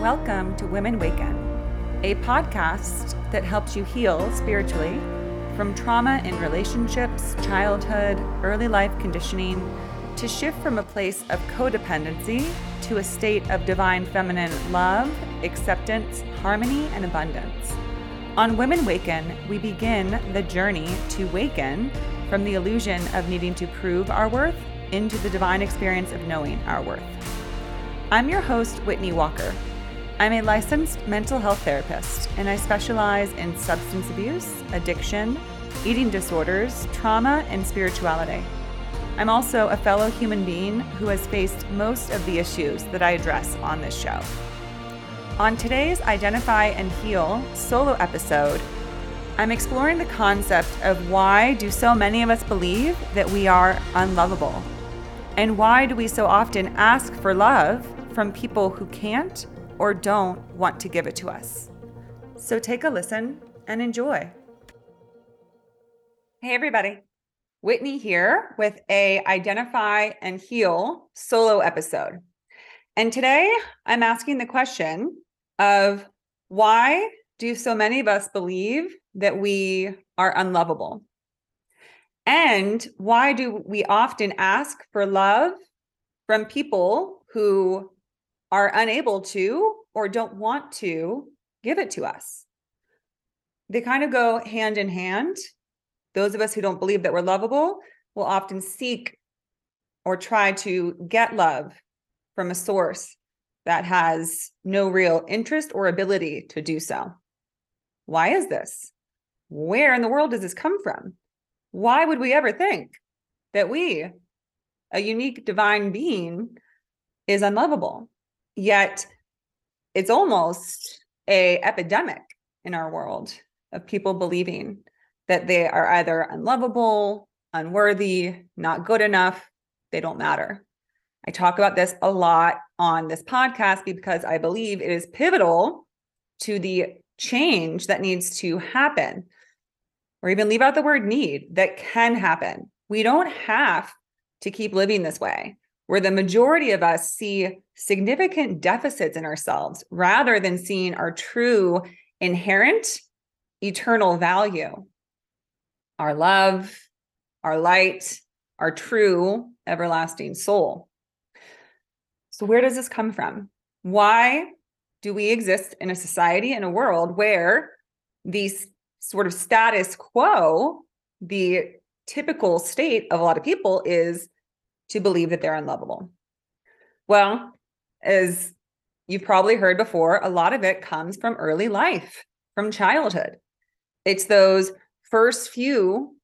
Welcome to Women Waken, a podcast that helps you heal spiritually from trauma in relationships, childhood, early life conditioning, to shift from a place of codependency to a state of divine feminine love, acceptance, harmony, and abundance. On Women Waken, we begin the journey to waken from the illusion of needing to prove our worth into the divine experience of knowing our worth. I'm your host, Whitney Walker. I'm a licensed mental health therapist, and I specialize in substance abuse, addiction, eating disorders, trauma, and spirituality. I'm also a fellow human being who has faced most of the issues that I address on this show. On today's Identify and Heal solo episode, I'm exploring the concept of why do so many of us believe that we are unlovable? And why do we so often ask for love from people who can't or don't want to give it to us? So take a listen and enjoy. Hey, everybody. Whitney here with a Identify and Heal solo episode. And today I'm asking the question of why do so many of us believe that we are unlovable? And why do we often ask for love from people who are unable to or don't want to give it to us? They kind of go hand in hand those of us who don't believe that we're lovable will often seek or try to get love from a source that has no real interest or ability to do so. Why is this? Where in the world does this come from? Why would we ever think that we, a unique divine being, is unlovable? Yet it's almost a epidemic in our world of people believing that they are either unlovable, unworthy, not good enough, they don't matter. I talk about this a lot on this podcast because I believe it is pivotal to the change that needs to happen, or even leave out the word need that can happen. We don't have to keep living this way, where the majority of us see significant deficits in ourselves rather than seeing our true inherent eternal value our love, our light, our true everlasting soul. So, where does this come from? Why do we exist in a society, in a world where these sort of status quo, the typical state of a lot of people is to believe that they're unlovable? Well, as you've probably heard before, a lot of it comes from early life, from childhood. It's those first few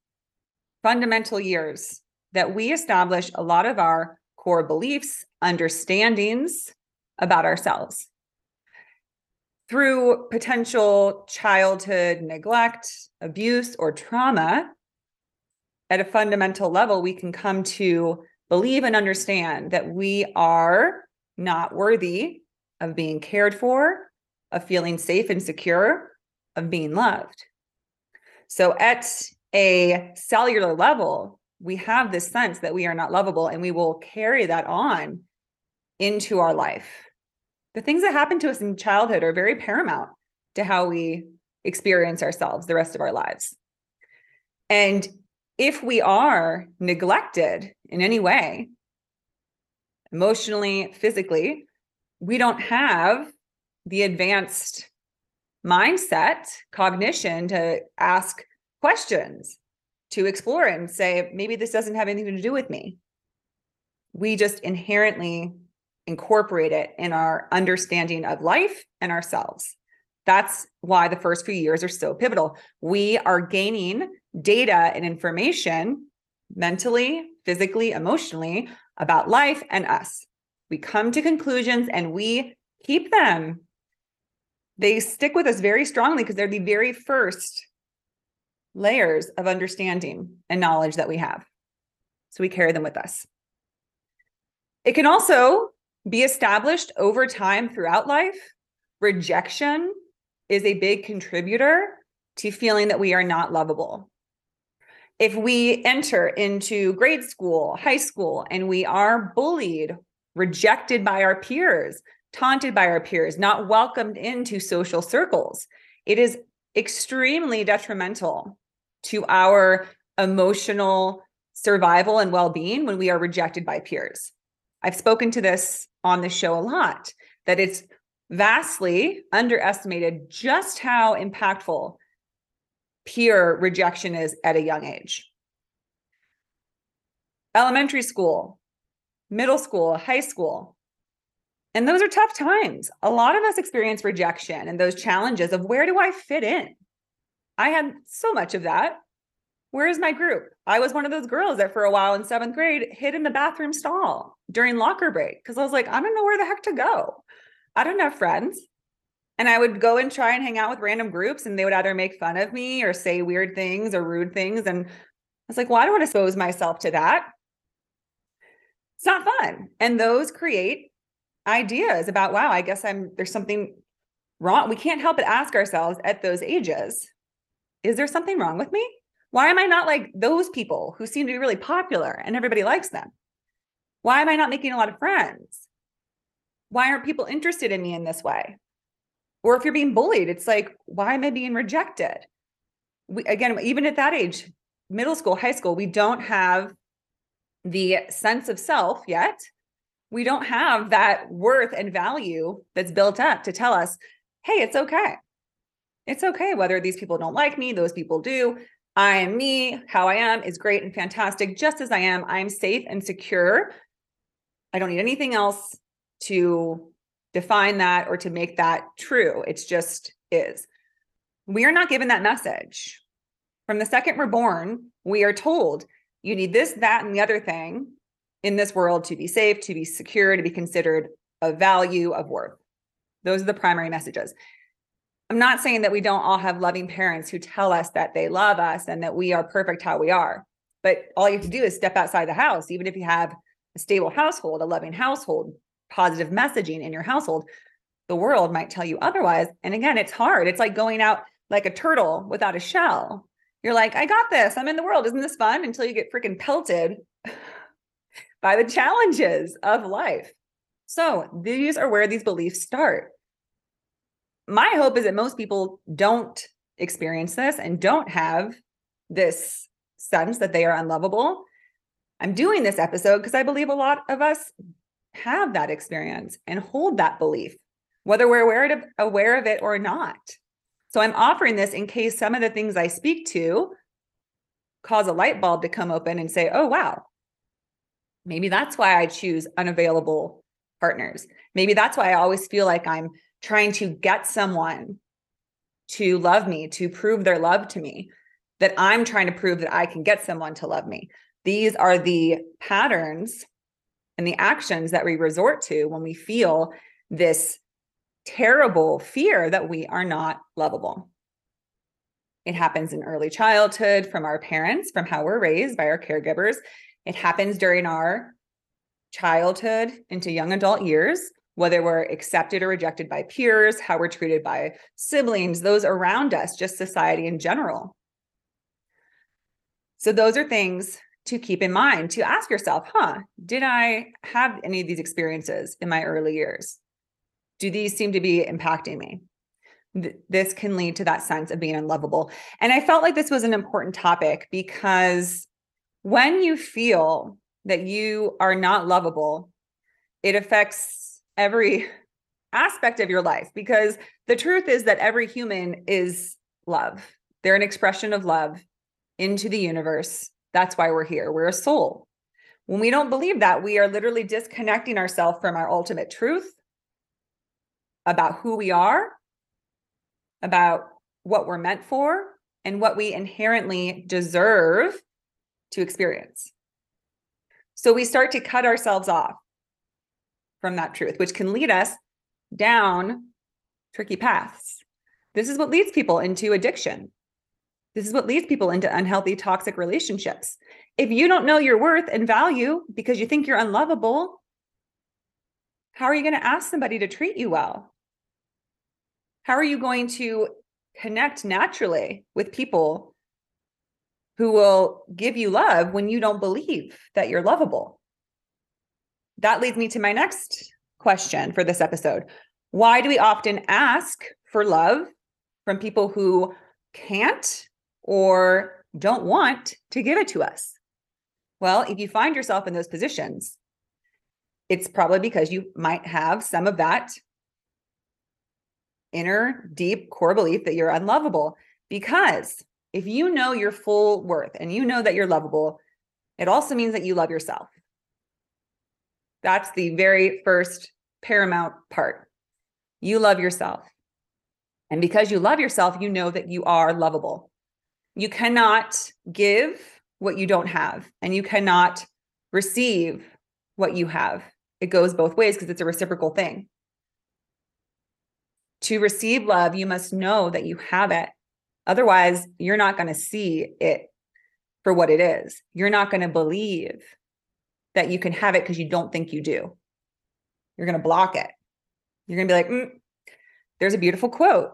fundamental years that we establish a lot of our core beliefs, understandings about ourselves. Through potential childhood neglect, abuse, or trauma, at a fundamental level, we can come to believe and understand that we are not worthy of being cared for, of feeling safe and secure, of being loved. So at a cellular level, we have this sense that we are not lovable and we will carry that on into our life. The things that happen to us in childhood are very paramount to how we experience ourselves the rest of our lives. And if we are neglected in any way, emotionally, physically, we don't have the advanced mindset, cognition to ask questions, to explore and say, maybe this doesn't have anything to do with me. We just inherently incorporate it in our understanding of life and ourselves. That's why the first few years are so pivotal. We are gaining data and information mentally, physically, emotionally about life and us. We come to conclusions and we keep them they stick with us very strongly because they're the very first layers of understanding and knowledge that we have. So we carry them with us. It can also be established over time throughout life. Rejection is a big contributor to feeling that we are not lovable. If we enter into grade school, high school, and we are bullied, rejected by our peers, taunted by our peers, not welcomed into social circles, it is extremely detrimental to our emotional survival and well being when we are rejected by peers. I've spoken to this on the show a lot that it's vastly underestimated just how impactful peer rejection is at a young age. Elementary school, middle school, high school. And those are tough times. A lot of us experience rejection and those challenges of where do I fit in? I had so much of that. Where is my group? I was one of those girls that for a while in seventh grade hid in the bathroom stall during locker break because I was like, I don't know where the heck to go. I don't have friends. And I would go and try and hang out with random groups, and they would either make fun of me or say weird things or rude things. And I was like, well, I don't want to expose myself to that. It's not fun. And those create ideas about, wow, I guess I'm there's something wrong. We can't help but ask ourselves at those ages, is there something wrong with me? Why am I not like those people who seem to be really popular and everybody likes them? Why am I not making a lot of friends? Why aren't people interested in me in this way? Or if you're being bullied, it's like, why am I being rejected? We, again, even at that age, middle school, high school, we don't have the sense of self yet. We don't have that worth and value that's built up to tell us, hey, it's okay. It's okay whether these people don't like me, those people do. I am me, how I am is great and fantastic, just as I am. I'm safe and secure. I don't need anything else to define that or to make that true. It's just is. We are not given that message. From the second we're born, we are told you need this, that, and the other thing in this world to be safe, to be secure, to be considered a value of worth. Those are the primary messages. I'm not saying that we don't all have loving parents who tell us that they love us and that we are perfect how we are. But all you have to do is step outside the house, even if you have a stable household, a loving household, positive messaging in your household, the world might tell you otherwise. And again, it's hard. It's like going out like a turtle without a shell. You're like, I got this. I'm in the world. Isn't this fun? Until you get freaking pelted by the challenges of life. So these are where these beliefs start. My hope is that most people don't experience this and don't have this sense that they are unlovable. I'm doing this episode because I believe a lot of us have that experience and hold that belief, whether we're aware of, aware of it or not. So I'm offering this in case some of the things I speak to cause a light bulb to come open and say, oh, wow, maybe that's why I choose unavailable partners. Maybe that's why I always feel like I'm trying to get someone to love me, to prove their love to me, that I'm trying to prove that I can get someone to love me. These are the patterns and the actions that we resort to when we feel this terrible fear that we are not lovable. It happens in early childhood from our parents, from how we're raised by our caregivers. It happens during our childhood into young adult years, whether we're accepted or rejected by peers, how we're treated by siblings, those around us, just society in general. So, those are things to keep in mind to ask yourself, huh, did I have any of these experiences in my early years? Do these seem to be impacting me? this can lead to that sense of being unlovable. And I felt like this was an important topic because when you feel that you are not lovable, it affects every aspect of your life because the truth is that every human is love. They're an expression of love into the universe that's why we're here. We're a soul. When we don't believe that, we are literally disconnecting ourselves from our ultimate truth about who we are, about what we're meant for, and what we inherently deserve to experience. So we start to cut ourselves off from that truth, which can lead us down tricky paths. This is what leads people into addiction. This is what leads people into unhealthy, toxic relationships. If you don't know your worth and value because you think you're unlovable, how are you going to ask somebody to treat you well? How are you going to connect naturally with people who will give you love when you don't believe that you're lovable. That leads me to my next question for this episode. Why do we often ask for love from people who can't or don't want to give it to us? Well, if you find yourself in those positions, it's probably because you might have some of that inner deep core belief that you're unlovable. Because if you know your full worth and you know that you're lovable, it also means that you love yourself. That's the very first paramount part. You love yourself. And because you love yourself, you know that you are lovable. You cannot give what you don't have, and you cannot receive what you have. It goes both ways because it's a reciprocal thing. To receive love, you must know that you have it. Otherwise, you're not going to see it for what it is. You're not going to believe that you can have it because you don't think you do. You're going to block it. You're going to be like, mm. there's a beautiful quote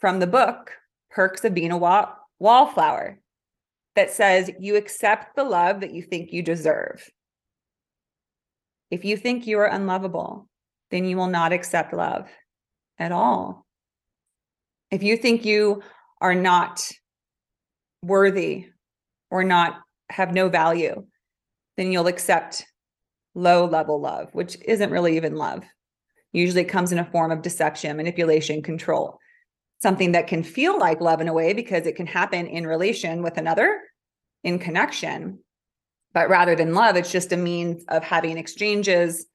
from the book, Perks of Being a Wall- Wallflower, that says, You accept the love that you think you deserve. If you think you are unlovable, then you will not accept love at all. If you think you are not worthy or not have no value, then you'll accept low level love, which isn't really even love. Usually it comes in a form of deception, manipulation, control. Something that can feel like love in a way because it can happen in relation with another, in connection. But rather than love, it's just a means of having exchanges,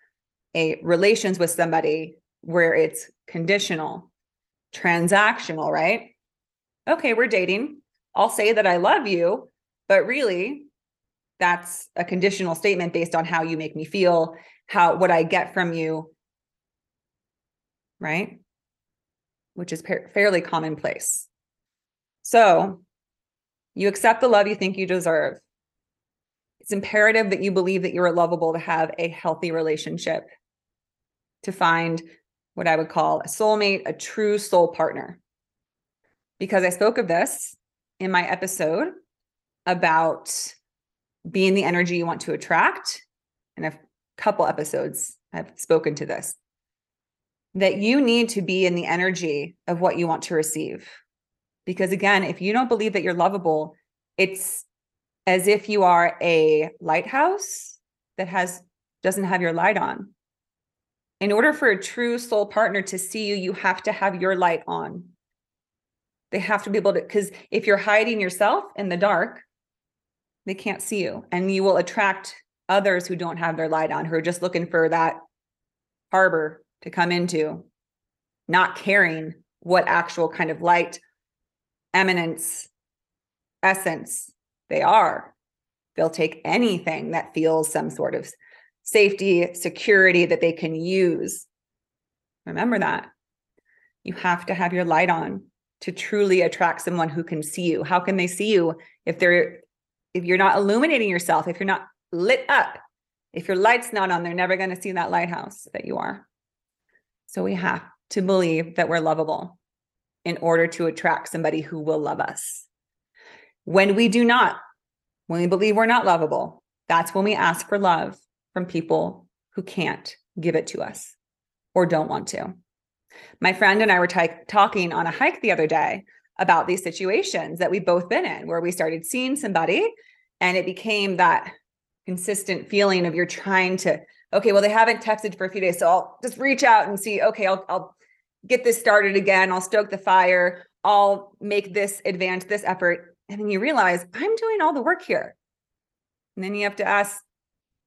a relations with somebody where it's conditional, transactional, right? Okay, we're dating. I'll say that I love you, but really that's a conditional statement based on how you make me feel, how what I get from you, right? Which is par- fairly commonplace. So, you accept the love you think you deserve. It's imperative that you believe that you're lovable to have a healthy relationship, to find what I would call a soulmate, a true soul partner. Because I spoke of this in my episode about being in the energy you want to attract. And a couple episodes I've spoken to this that you need to be in the energy of what you want to receive. Because again, if you don't believe that you're lovable, it's as if you are a lighthouse that has doesn't have your light on in order for a true soul partner to see you, you have to have your light on. They have to be able to, because if you're hiding yourself in the dark, they can't see you. And you will attract others who don't have their light on, who are just looking for that harbor to come into, not caring what actual kind of light, eminence, essence they are. They'll take anything that feels some sort of safety, security that they can use. Remember that. You have to have your light on to truly attract someone who can see you. How can they see you if they're if you're not illuminating yourself, if you're not lit up, if your light's not on, they're never going to see that lighthouse that you are. So we have to believe that we're lovable in order to attract somebody who will love us. When we do not, when we believe we're not lovable, that's when we ask for love from people who can't give it to us or don't want to. My friend and I were t- talking on a hike the other day about these situations that we've both been in where we started seeing somebody and it became that consistent feeling of you're trying to okay well they haven't texted for a few days so I'll just reach out and see okay I'll I'll get this started again. I'll stoke the fire. I'll make this advance this effort. And then you realize I'm doing all the work here. And then you have to ask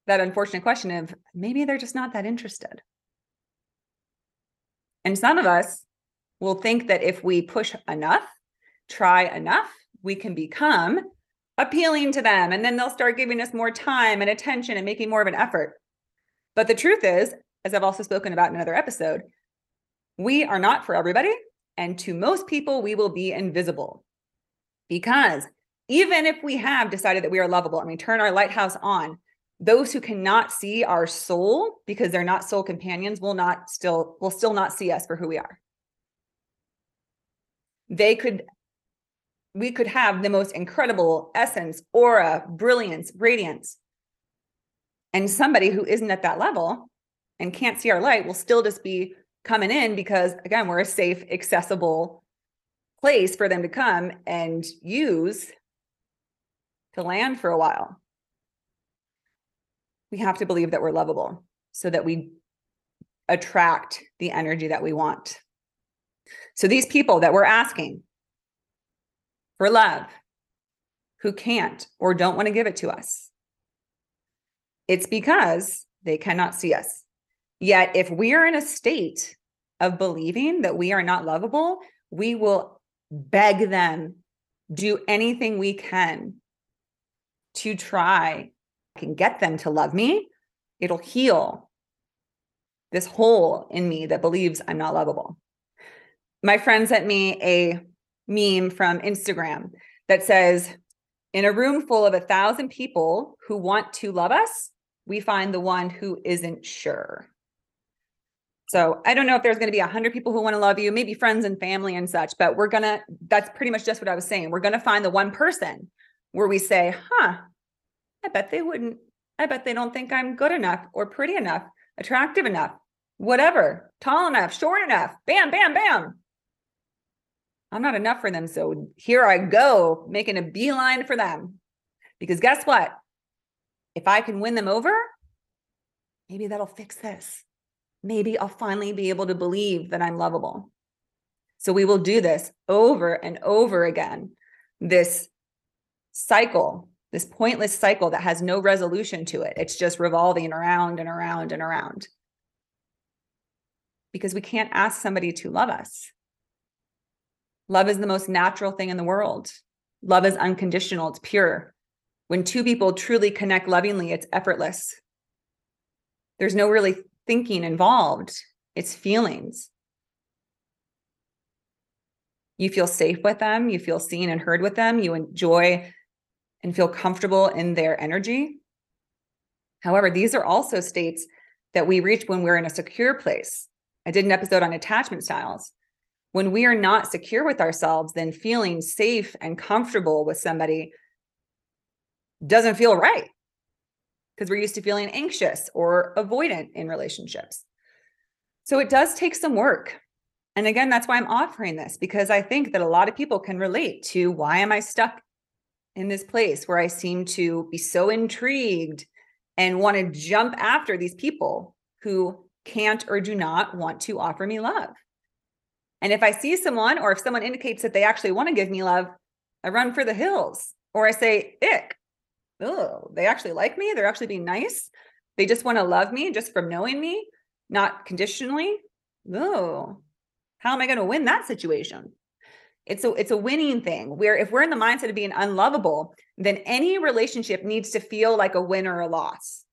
that unfortunate question of maybe they're just not that interested. And some of us will think that if we push enough, try enough, we can become appealing to them. And then they'll start giving us more time and attention and making more of an effort. But the truth is, as I've also spoken about in another episode, we are not for everybody. And to most people, we will be invisible because even if we have decided that we are lovable and we turn our lighthouse on, those who cannot see our soul because they're not soul companions will not still will still not see us for who we are they could we could have the most incredible essence, aura, brilliance, radiance. And somebody who isn't at that level and can't see our light will still just be coming in because, again, we're a safe, accessible place for them to come and use to land for a while. We have to believe that we're lovable so that we attract the energy that we want. So, these people that we're asking, for love who can't or don't want to give it to us. It's because they cannot see us. Yet, if we are in a state of believing that we are not lovable, we will beg them, do anything we can to try and get them to love me. It'll heal this hole in me that believes I'm not lovable. My friend sent me a meme from Instagram that says, in a room full of a thousand people who want to love us, we find the one who isn't sure. So I don't know if there's going to be a hundred people who want to love you, maybe friends and family and such, but we're going to, that's pretty much just what I was saying. We're going to find the one person where we say, huh, I bet they wouldn't, I bet they don't think I'm good enough or pretty enough, attractive enough, whatever, tall enough, short enough, bam, bam, bam. I'm not enough for them. So here I go, making a beeline for them. Because guess what? If I can win them over, maybe that'll fix this. Maybe I'll finally be able to believe that I'm lovable. So we will do this over and over again. This cycle, this pointless cycle that has no resolution to it. It's just revolving around and around and around. Because we can't ask somebody to love us. Love is the most natural thing in the world. Love is unconditional, it's pure. When two people truly connect lovingly, it's effortless. There's no really thinking involved, it's feelings. You feel safe with them, you feel seen and heard with them, you enjoy and feel comfortable in their energy. However, these are also states that we reach when we're in a secure place. I did an episode on attachment styles when we are not secure with ourselves, then feeling safe and comfortable with somebody doesn't feel right because we're used to feeling anxious or avoidant in relationships. So it does take some work. And again, that's why I'm offering this because I think that a lot of people can relate to why am I stuck in this place where I seem to be so intrigued and want to jump after these people who can't or do not want to offer me love. And if I see someone or if someone indicates that they actually want to give me love, I run for the hills or I say, ick. Oh, they actually like me. They're actually being nice. They just want to love me just from knowing me, not conditionally. Oh, how am I going to win that situation? It's a it's a winning thing where if we're in the mindset of being unlovable, then any relationship needs to feel like a win or a loss,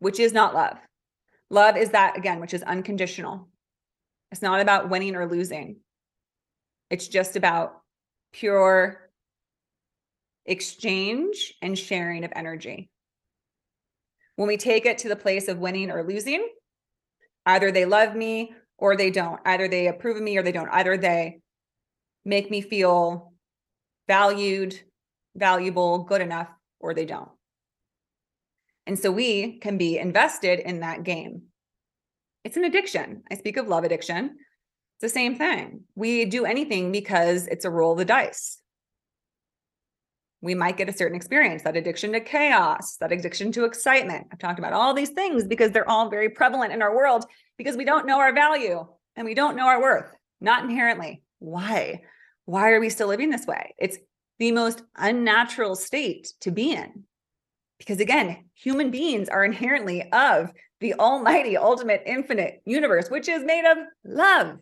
which is not love. Love is that again, which is unconditional. It's not about winning or losing. It's just about pure exchange and sharing of energy. When we take it to the place of winning or losing, either they love me or they don't. Either they approve of me or they don't. Either they make me feel valued, valuable, good enough, or they don't. And so we can be invested in that game. It's an addiction. I speak of love addiction. It's the same thing. We do anything because it's a roll of the dice. We might get a certain experience, that addiction to chaos, that addiction to excitement. I've talked about all these things because they're all very prevalent in our world because we don't know our value and we don't know our worth, not inherently. Why? Why are we still living this way? It's the most unnatural state to be in. Because again, human beings are inherently of the almighty, ultimate, infinite universe, which is made of love.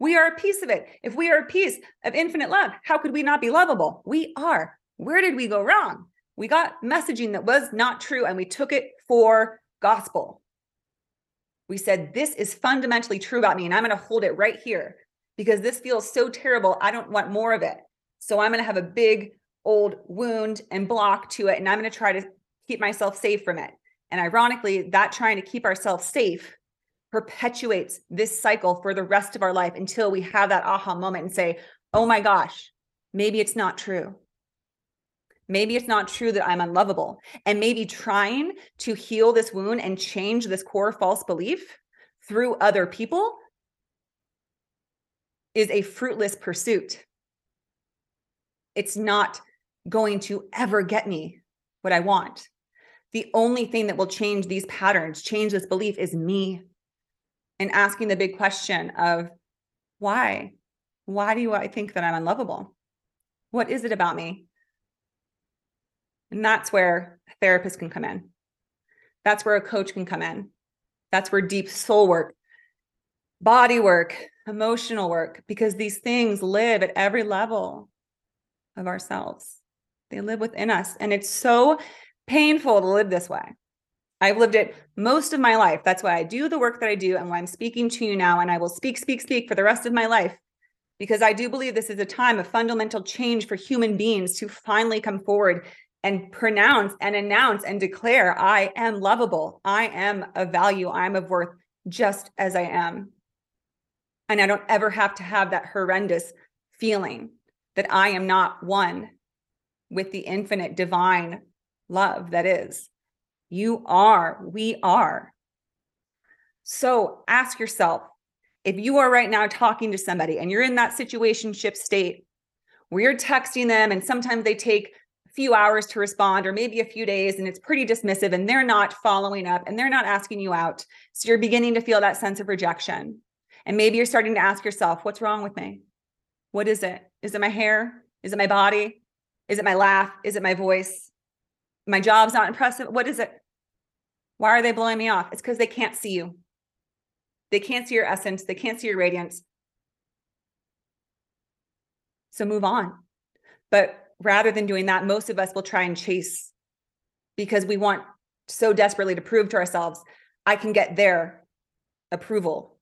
We are a piece of it. If we are a piece of infinite love, how could we not be lovable? We are. Where did we go wrong? We got messaging that was not true and we took it for gospel. We said, This is fundamentally true about me, and I'm going to hold it right here because this feels so terrible. I don't want more of it. So I'm going to have a big old wound and block to it, and I'm going to try to keep myself safe from it. And ironically, that trying to keep ourselves safe perpetuates this cycle for the rest of our life until we have that aha moment and say, oh my gosh, maybe it's not true. Maybe it's not true that I'm unlovable. And maybe trying to heal this wound and change this core false belief through other people is a fruitless pursuit. It's not going to ever get me what I want. The only thing that will change these patterns, change this belief is me. And asking the big question of why? Why do I think that I'm unlovable? What is it about me? And that's where a therapist can come in. That's where a coach can come in. That's where deep soul work, body work, emotional work, because these things live at every level of ourselves. They live within us. And it's so painful to live this way. I've lived it most of my life. That's why I do the work that I do and why I'm speaking to you now. And I will speak, speak, speak for the rest of my life because I do believe this is a time of fundamental change for human beings to finally come forward and pronounce and announce and declare I am lovable. I am of value. I'm of worth just as I am. And I don't ever have to have that horrendous feeling that I am not one with the infinite divine love that is. You are, we are. So ask yourself if you are right now talking to somebody and you're in that situationship state where you're texting them and sometimes they take a few hours to respond or maybe a few days and it's pretty dismissive and they're not following up and they're not asking you out so you're beginning to feel that sense of rejection. And maybe you're starting to ask yourself what's wrong with me? What is it? Is it my hair? Is it my body? Is it my laugh? Is it my voice my job's not impressive what is it why are they blowing me off it's because they can't see you they can't see your essence they can't see your radiance so move on but rather than doing that, most of us will try and chase because we want so desperately to prove to ourselves, I can get their approval.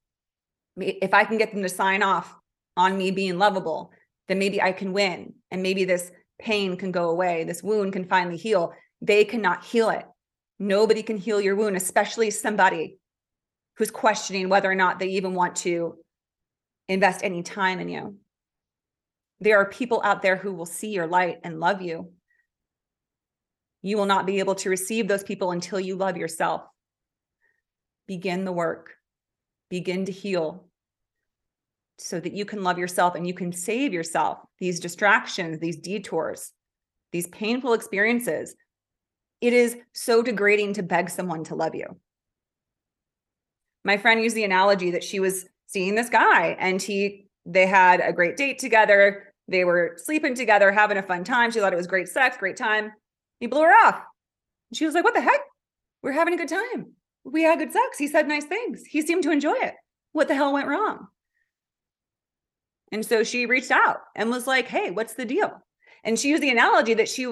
If I can get them to sign off on me being lovable, then maybe I can win. And maybe this pain can go away. This wound can finally heal. They cannot heal it. Nobody can heal your wound, especially somebody who's questioning whether or not they even want to invest any time in you. There are people out there who will see your light and love you. You will not be able to receive those people until you love yourself. Begin the work, begin to heal so that you can love yourself and you can save yourself these distractions, these detours, these painful experiences. It is so degrading to beg someone to love you. My friend used the analogy that she was seeing this guy and he they had a great date together they were sleeping together, having a fun time. She thought it was great sex, great time. He blew her off. She was like, What the heck? We're having a good time. We had good sex. He said nice things. He seemed to enjoy it. What the hell went wrong? And so she reached out and was like, Hey, what's the deal? And she used the analogy that she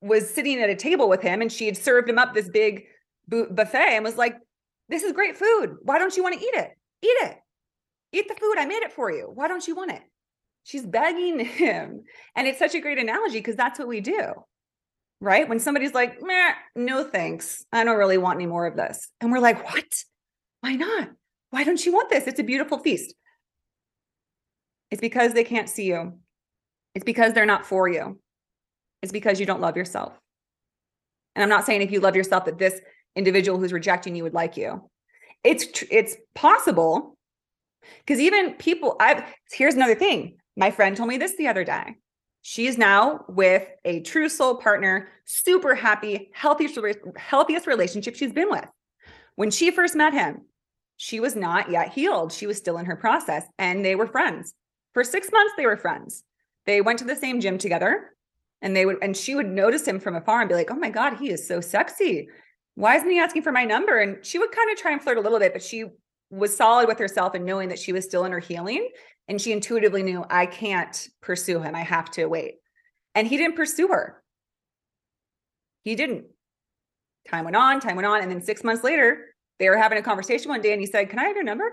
was sitting at a table with him and she had served him up this big buffet and was like, This is great food. Why don't you want to eat it? Eat it. Eat the food. I made it for you. Why don't you want it? She's begging him. And it's such a great analogy because that's what we do. Right? When somebody's like, no thanks. I don't really want any more of this. And we're like, what? Why not? Why don't you want this? It's a beautiful feast. It's because they can't see you. It's because they're not for you. It's because you don't love yourself. And I'm not saying if you love yourself that this individual who's rejecting you would like you. It's tr- it's possible because even people I've here's another thing. My friend told me this the other day. She is now with a true soul partner, super happy, healthiest, healthiest relationship she's been with. When she first met him, she was not yet healed. She was still in her process and they were friends. For six months, they were friends. They went to the same gym together and they would, and she would notice him from afar and be like, oh my God, he is so sexy. Why isn't he asking for my number? And she would kind of try and flirt a little bit, but she was solid with herself and knowing that she was still in her healing and she intuitively knew I can't pursue him. I have to wait. And he didn't pursue her. He didn't. Time went on, time went on. And then six months later, they were having a conversation one day and he said, Can I have your number?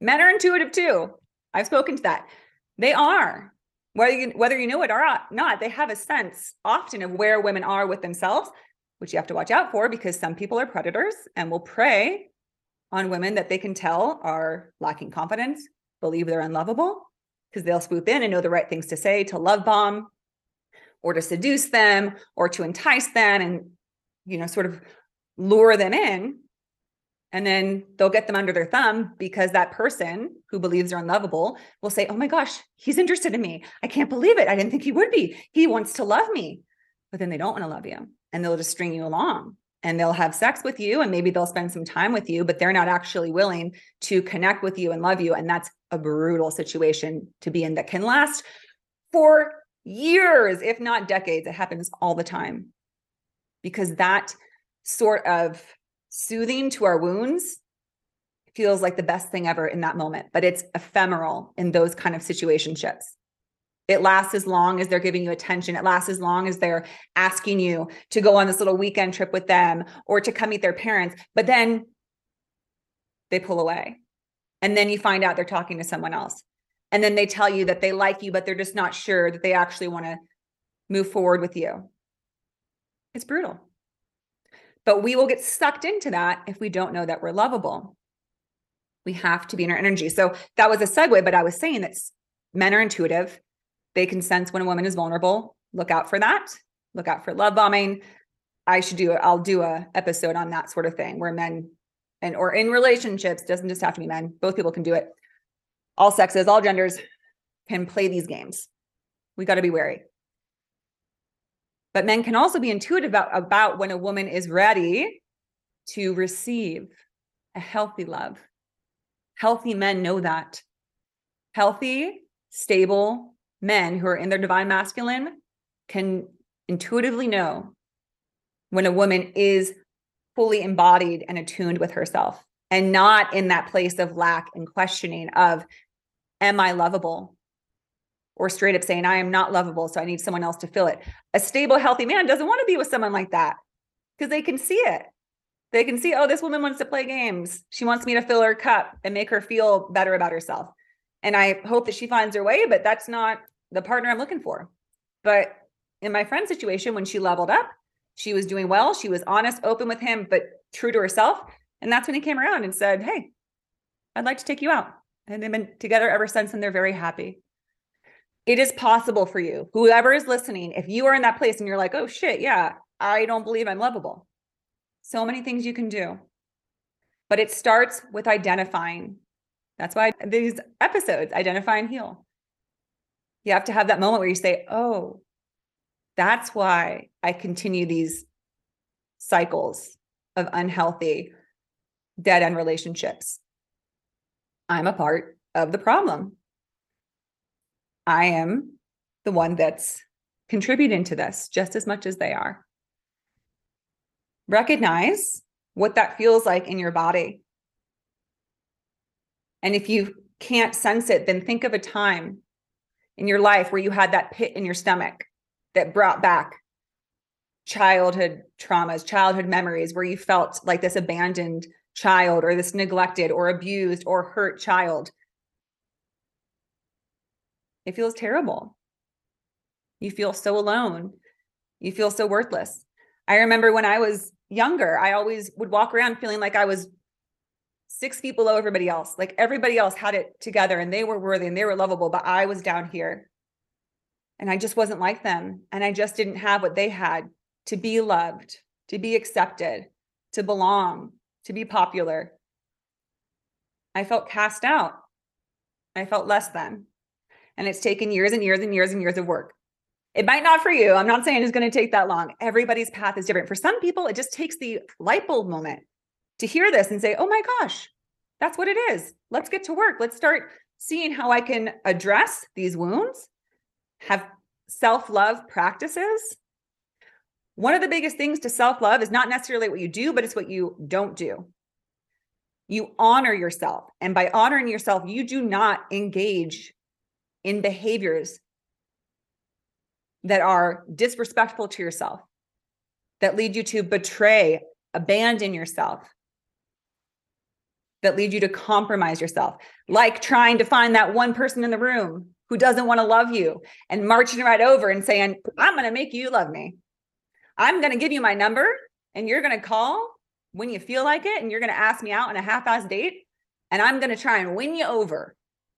Men are intuitive too. I've spoken to that. They are. Whether you, whether you know it or not, they have a sense often of where women are with themselves, which you have to watch out for because some people are predators and will prey on women that they can tell are lacking confidence, believe they're unlovable because they'll swoop in and know the right things to say to love bomb or to seduce them or to entice them and you know sort of lure them in and then they'll get them under their thumb because that person who believes they're unlovable will say oh my gosh he's interested in me. I can't believe it. I didn't think he would be. He wants to love me. But then they don't want to love you and they'll just string you along and they'll have sex with you and maybe they'll spend some time with you but they're not actually willing to connect with you and love you and that's a brutal situation to be in that can last for years if not decades. It happens all the time. Because that sort of soothing to our wounds feels like the best thing ever in that moment but it's ephemeral in those kind of situationships it lasts as long as they're giving you attention. It lasts as long as they're asking you to go on this little weekend trip with them or to come meet their parents. But then they pull away. And then you find out they're talking to someone else. And then they tell you that they like you, but they're just not sure that they actually want to move forward with you. It's brutal. But we will get sucked into that if we don't know that we're lovable. We have to be in our energy. So that was a segue, but I was saying that men are intuitive they can sense when a woman is vulnerable. Look out for that. Look out for love bombing. I should do. I'll do a episode on that sort of thing where men and or in relationships doesn't just have to be men. Both people can do it. All sexes, all genders can play these games. We got to be wary. But men can also be intuitive about, about when a woman is ready to receive a healthy love. Healthy men know that. Healthy, stable, men who are in their divine masculine can intuitively know when a woman is fully embodied and attuned with herself and not in that place of lack and questioning of am i lovable or straight up saying i am not lovable so i need someone else to fill it a stable healthy man doesn't want to be with someone like that because they can see it they can see oh this woman wants to play games she wants me to fill her cup and make her feel better about herself and I hope that she finds her way, but that's not the partner I'm looking for. But in my friend's situation, when she leveled up, she was doing well. She was honest, open with him, but true to herself. And that's when he came around and said, Hey, I'd like to take you out. And they've been together ever since, and they're very happy. It is possible for you, whoever is listening, if you are in that place and you're like, oh shit, yeah, I don't believe I'm lovable. So many things you can do. But it starts with identifying that's why these episodes identify and heal. You have to have that moment where you say, oh, that's why I continue these cycles of unhealthy dead end relationships. I'm a part of the problem. I am the one that's contributing to this just as much as they are. Recognize what that feels like in your body. And if you can't sense it, then think of a time in your life where you had that pit in your stomach that brought back childhood traumas, childhood memories where you felt like this abandoned child or this neglected or abused or hurt child. It feels terrible. You feel so alone. You feel so worthless. I remember when I was younger, I always would walk around feeling like I was six feet below everybody else. Like everybody else had it together and they were worthy and they were lovable, but I was down here. And I just wasn't like them. And I just didn't have what they had to be loved, to be accepted, to belong, to be popular. I felt cast out. I felt less than. And it's taken years and years and years and years of work. It might not for you. I'm not saying it's going to take that long. Everybody's path is different. For some people, it just takes the light bulb moment to hear this and say, oh my gosh, that's what it is. Let's get to work. Let's start seeing how I can address these wounds, have self love practices. One of the biggest things to self love is not necessarily what you do, but it's what you don't do. You honor yourself. And by honoring yourself, you do not engage in behaviors that are disrespectful to yourself, that lead you to betray, abandon yourself, that lead you to compromise yourself, like trying to find that one person in the room who doesn't want to love you and marching right over and saying, I'm going to make you love me. I'm going to give you my number and you're going to call when you feel like it and you're going to ask me out on a half ass date and I'm going to try and win you over.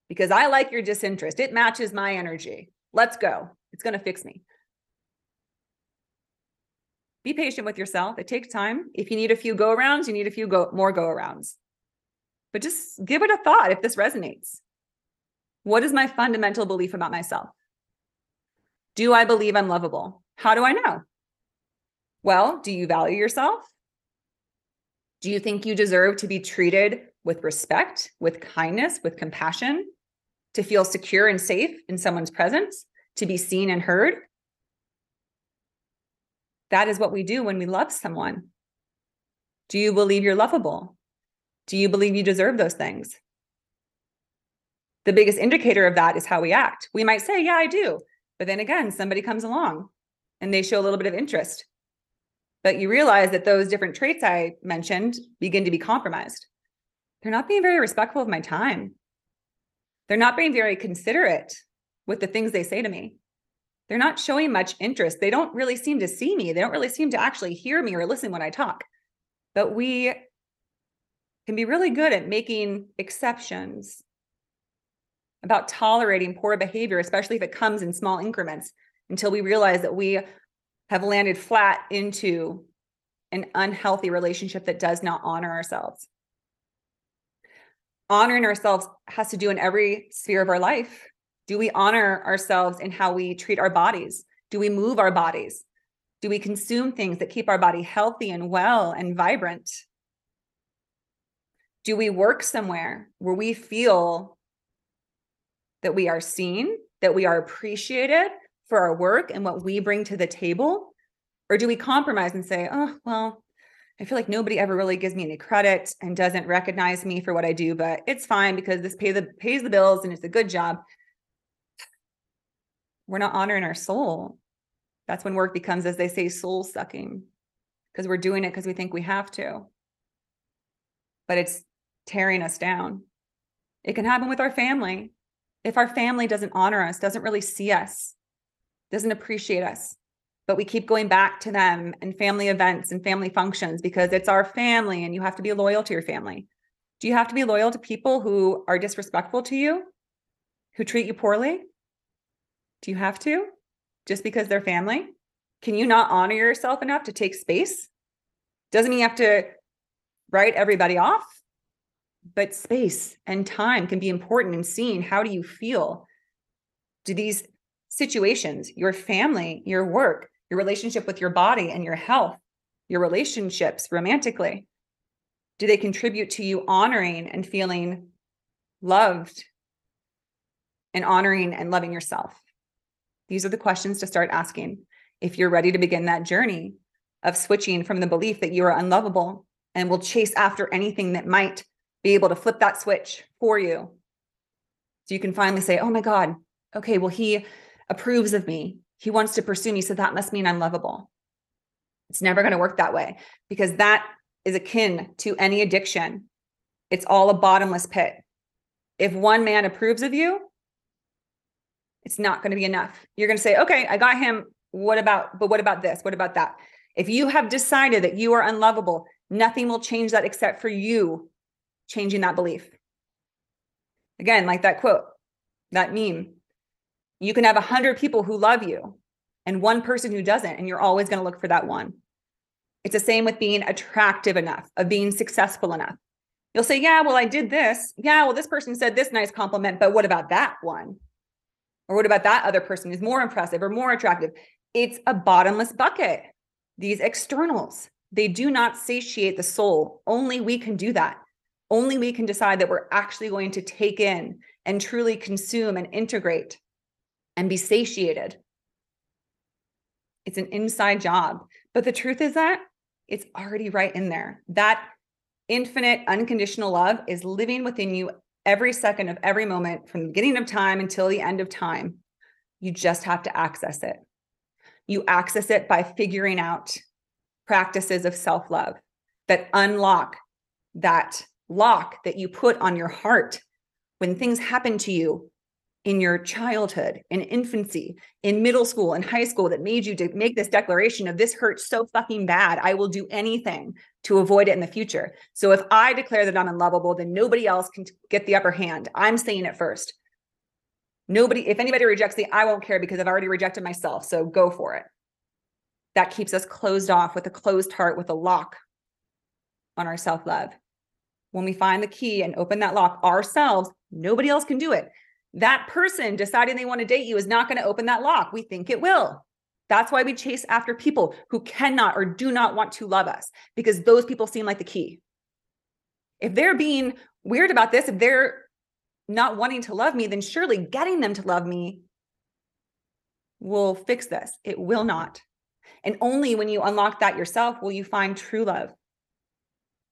Because I like your disinterest. It matches my energy. Let's go. It's going to fix me. Be patient with yourself. It takes time. If you need a few go arounds, you need a few go more go arounds. But just give it a thought if this resonates. What is my fundamental belief about myself? Do I believe I'm lovable? How do I know? Well, do you value yourself? Do you think you deserve to be treated with respect, with kindness, with compassion, to feel secure and safe in someone's presence, to be seen and heard? That is what we do when we love someone. Do you believe you're lovable? Do you believe you deserve those things? The biggest indicator of that is how we act. We might say, Yeah, I do. But then again, somebody comes along and they show a little bit of interest. But you realize that those different traits I mentioned begin to be compromised. They're not being very respectful of my time. They're not being very considerate with the things they say to me. They're not showing much interest. They don't really seem to see me. They don't really seem to actually hear me or listen when I talk. But we can be really good at making exceptions about tolerating poor behavior, especially if it comes in small increments, until we realize that we have landed flat into an unhealthy relationship that does not honor ourselves. Honoring ourselves has to do in every sphere of our life. Do we honor ourselves in how we treat our bodies? Do we move our bodies? Do we consume things that keep our body healthy and well and vibrant? Do we work somewhere where we feel that we are seen, that we are appreciated for our work and what we bring to the table? Or do we compromise and say, oh, well, I feel like nobody ever really gives me any credit and doesn't recognize me for what I do, but it's fine because this pay the pays the bills and it's a good job. We're not honoring our soul. That's when work becomes, as they say, soul sucking, because we're doing it because we think we have to. But it's tearing us down. It can happen with our family if our family doesn't honor us, doesn't really see us, doesn't appreciate us, but we keep going back to them and family events and family functions because it's our family and you have to be loyal to your family. Do you have to be loyal to people who are disrespectful to you, who treat you poorly? Do you have to just because they're family? Can you not honor yourself enough to take space? Doesn't mean you have to write everybody off but space and time can be important in seeing how do you feel do these situations your family your work your relationship with your body and your health your relationships romantically do they contribute to you honoring and feeling loved and honoring and loving yourself these are the questions to start asking if you're ready to begin that journey of switching from the belief that you are unlovable and will chase after anything that might be able to flip that switch for you. So you can finally say, oh my God, okay, well, he approves of me. He wants to pursue me. So that must mean I'm lovable. It's never going to work that way because that is akin to any addiction. It's all a bottomless pit. If one man approves of you, it's not going to be enough. You're going to say, okay, I got him. What about, but what about this? What about that? If you have decided that you are unlovable, nothing will change that except for you changing that belief. Again, like that quote, that meme. You can have a hundred people who love you and one person who doesn't, and you're always going to look for that one. It's the same with being attractive enough, of being successful enough. You'll say, Yeah, well, I did this. Yeah, well, this person said this nice compliment, but what about that one? Or what about that other person who's more impressive or more attractive? It's a bottomless bucket. These externals, they do not satiate the soul. Only we can do that only we can decide that we're actually going to take in and truly consume and integrate and be satiated. It's an inside job. But the truth is that it's already right in there. That infinite unconditional love is living within you every second of every moment from the beginning of time until the end of time. You just have to access it. You access it by figuring out practices of self love that unlock that lock that you put on your heart when things happen to you in your childhood, in infancy, in middle school, in high school that made you to make this declaration of this hurts so fucking bad. I will do anything to avoid it in the future. So if I declare that I'm unlovable, then nobody else can get the upper hand. I'm saying it first. Nobody, if anybody rejects me, I won't care because I've already rejected myself. So go for it. That keeps us closed off with a closed heart, with a lock on our self love. When we find the key and open that lock ourselves, nobody else can do it. That person deciding they want to date you is not going to open that lock. We think it will. That's why we chase after people who cannot or do not want to love us because those people seem like the key. If they're being weird about this, if they're not wanting to love me, then surely getting them to love me will fix this. It will not. And only when you unlock that yourself will you find true love.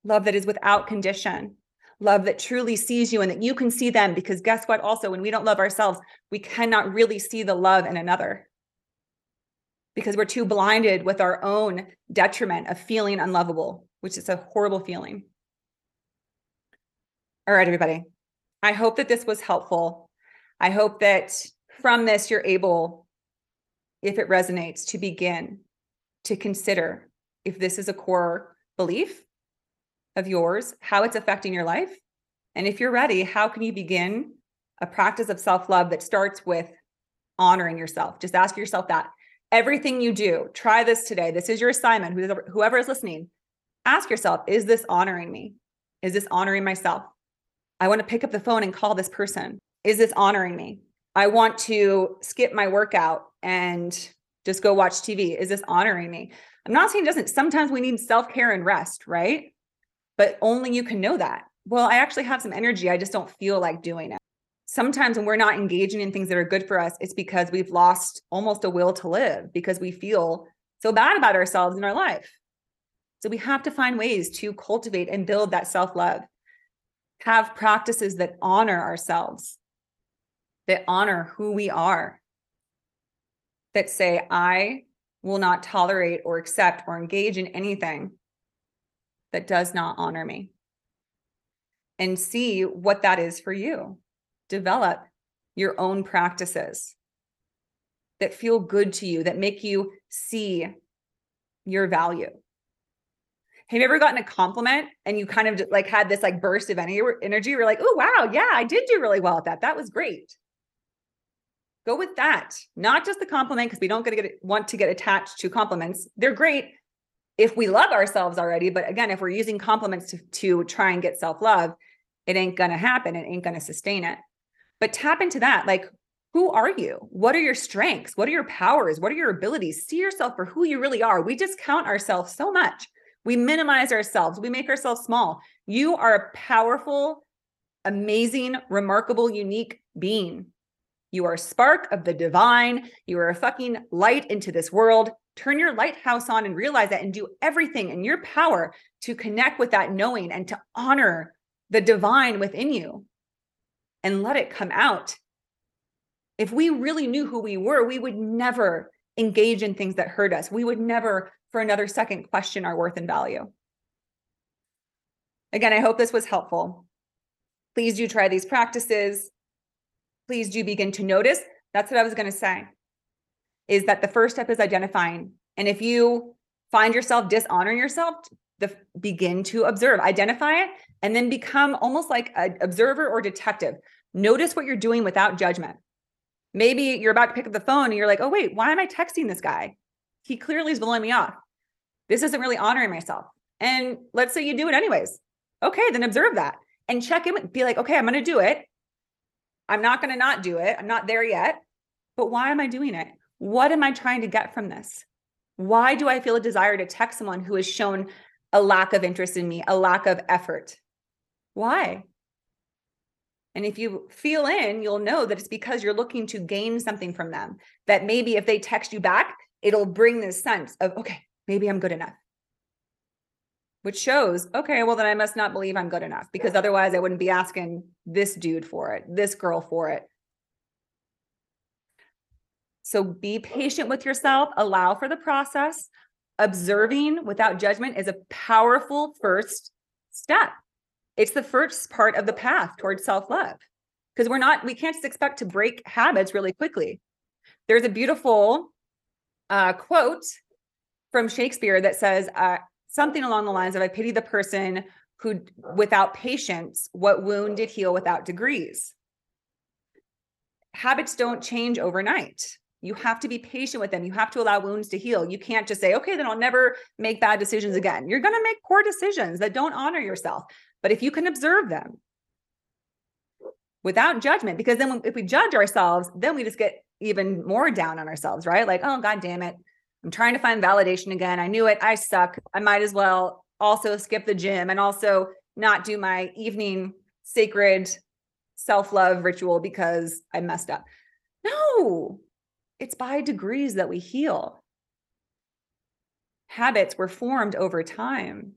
Love that is without condition, love that truly sees you and that you can see them. Because guess what? Also, when we don't love ourselves, we cannot really see the love in another because we're too blinded with our own detriment of feeling unlovable, which is a horrible feeling. All right, everybody. I hope that this was helpful. I hope that from this, you're able, if it resonates, to begin to consider if this is a core belief of yours, how it's affecting your life. And if you're ready, how can you begin a practice of self love that starts with honoring yourself? Just ask yourself that. Everything you do, try this today. This is your assignment. Whoever, is listening, ask yourself Is this honoring me? Is this honoring myself? I want to pick up the phone and call this person. Is this honoring me? I want to skip my workout and just go watch TV. Is this honoring me? I'm not saying it doesn't. Sometimes we need self care and rest, right? But only you can know that. Well, I actually have some energy. I just don't feel like doing it. Sometimes when we're not engaging in things that are good for us, it's because we've lost almost a will to live because we feel so bad about ourselves in our life. So we have to find ways to cultivate and build that self love have practices that honor ourselves, that honor who we are, that say, I will not tolerate or accept or engage in anything that does not honor me. And see what that is for you. Develop your own practices that feel good to you, that make you see your value. Have you ever gotten a compliment and you kind of like had this like burst of energy? You're like, oh, wow, yeah, I did do really well at that. That was great. Go with that, not just the compliment, because we don't get, get want to get attached to compliments. They're great if we love ourselves already. But again, if we're using compliments to, to try and get self love, it ain't going to happen. It ain't going to sustain it. But tap into that. Like, who are you? What are your strengths? What are your powers? What are your abilities? See yourself for who you really are. We discount ourselves so much we minimize ourselves, we make ourselves small. You are a powerful, amazing, remarkable, unique being. You are a spark of the divine. You are a fucking light into this world. Turn your lighthouse on and realize that and do everything in your power to connect with that knowing and to honor the divine within you and let it come out. If we really knew who we were, we would never engage in things that hurt us. We would never for another second question our worth and value. Again, I hope this was helpful. Please do try these practices. Please do begin to notice. That's what I was going to say. Is that the first step is identifying. And if you find yourself dishonoring yourself, the, begin to observe, identify it, and then become almost like an observer or detective. Notice what you're doing without judgment. Maybe you're about to pick up the phone and you're like, oh, wait, why am I texting this guy? he clearly is blowing me off. This isn't really honoring myself. And let's say you do it anyways. Okay, then observe that and check in. Be like, okay, I'm going to do it. I'm not going to not do it. I'm not there yet. But why am I doing it? What am I trying to get from this? Why do I feel a desire to text someone who has shown a lack of interest in me, a lack of effort? Why? And if you feel in, you'll know that it's because you're looking to gain something from them. That maybe if they text you back, it'll bring this sense of, okay, maybe I'm good enough. Which shows, okay, well, then I must not believe I'm good enough because otherwise I wouldn't be asking this dude for it, this girl for it. So be patient with yourself, allow for the process. Observing without judgment is a powerful first step. It's the first part of the path towards self love because we're not, we can't just expect to break habits really quickly. There's a beautiful uh, quote from Shakespeare that says uh, something along the lines of I pity the person who, without patience, what wound did heal without degrees. habits don't change overnight. You have to be patient with them. You have to allow wounds to heal. You can't just say, okay, then I'll never make bad decisions again. You're going to make poor decisions that don't honor yourself. But if you can observe them without judgment, because then if we judge ourselves, then we just get even more down on ourselves, right? Like, oh, God damn it. I'm trying to find validation again. I knew it. I suck. I might as well also skip the gym and also not do my evening sacred self love ritual because I messed up. No, it's by degrees that we heal. Habits were formed over time.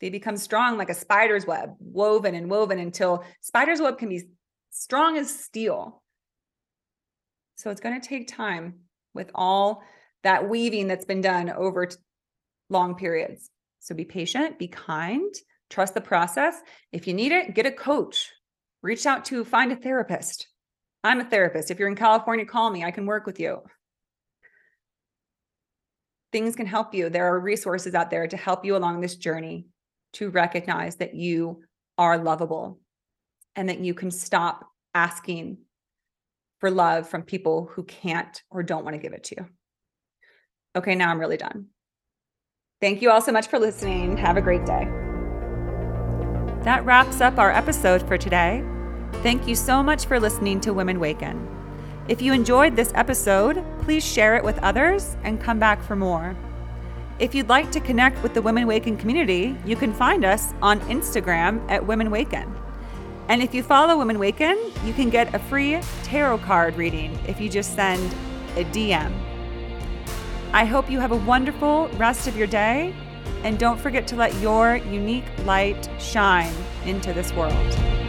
They become strong like a spider's web, woven and woven until spider's web can be strong as steel. So it's going to take time with all that weaving that's been done over long periods. So be patient, be kind, trust the process. If you need it, get a coach, reach out to find a therapist. I'm a therapist. If you're in California, call me. I can work with you. Things can help you. There are resources out there to help you along this journey to recognize that you are lovable and that you can stop asking for love from people who can't or don't want to give it to you. Okay, now I'm really done. Thank you all so much for listening. Have a great day. That wraps up our episode for today. Thank you so much for listening to Women Waken. If you enjoyed this episode, please share it with others and come back for more. If you'd like to connect with the Women Waken community, you can find us on Instagram at Women Waken. And if you follow Women Waken, you can get a free tarot card reading if you just send a DM. I hope you have a wonderful rest of your day, and don't forget to let your unique light shine into this world.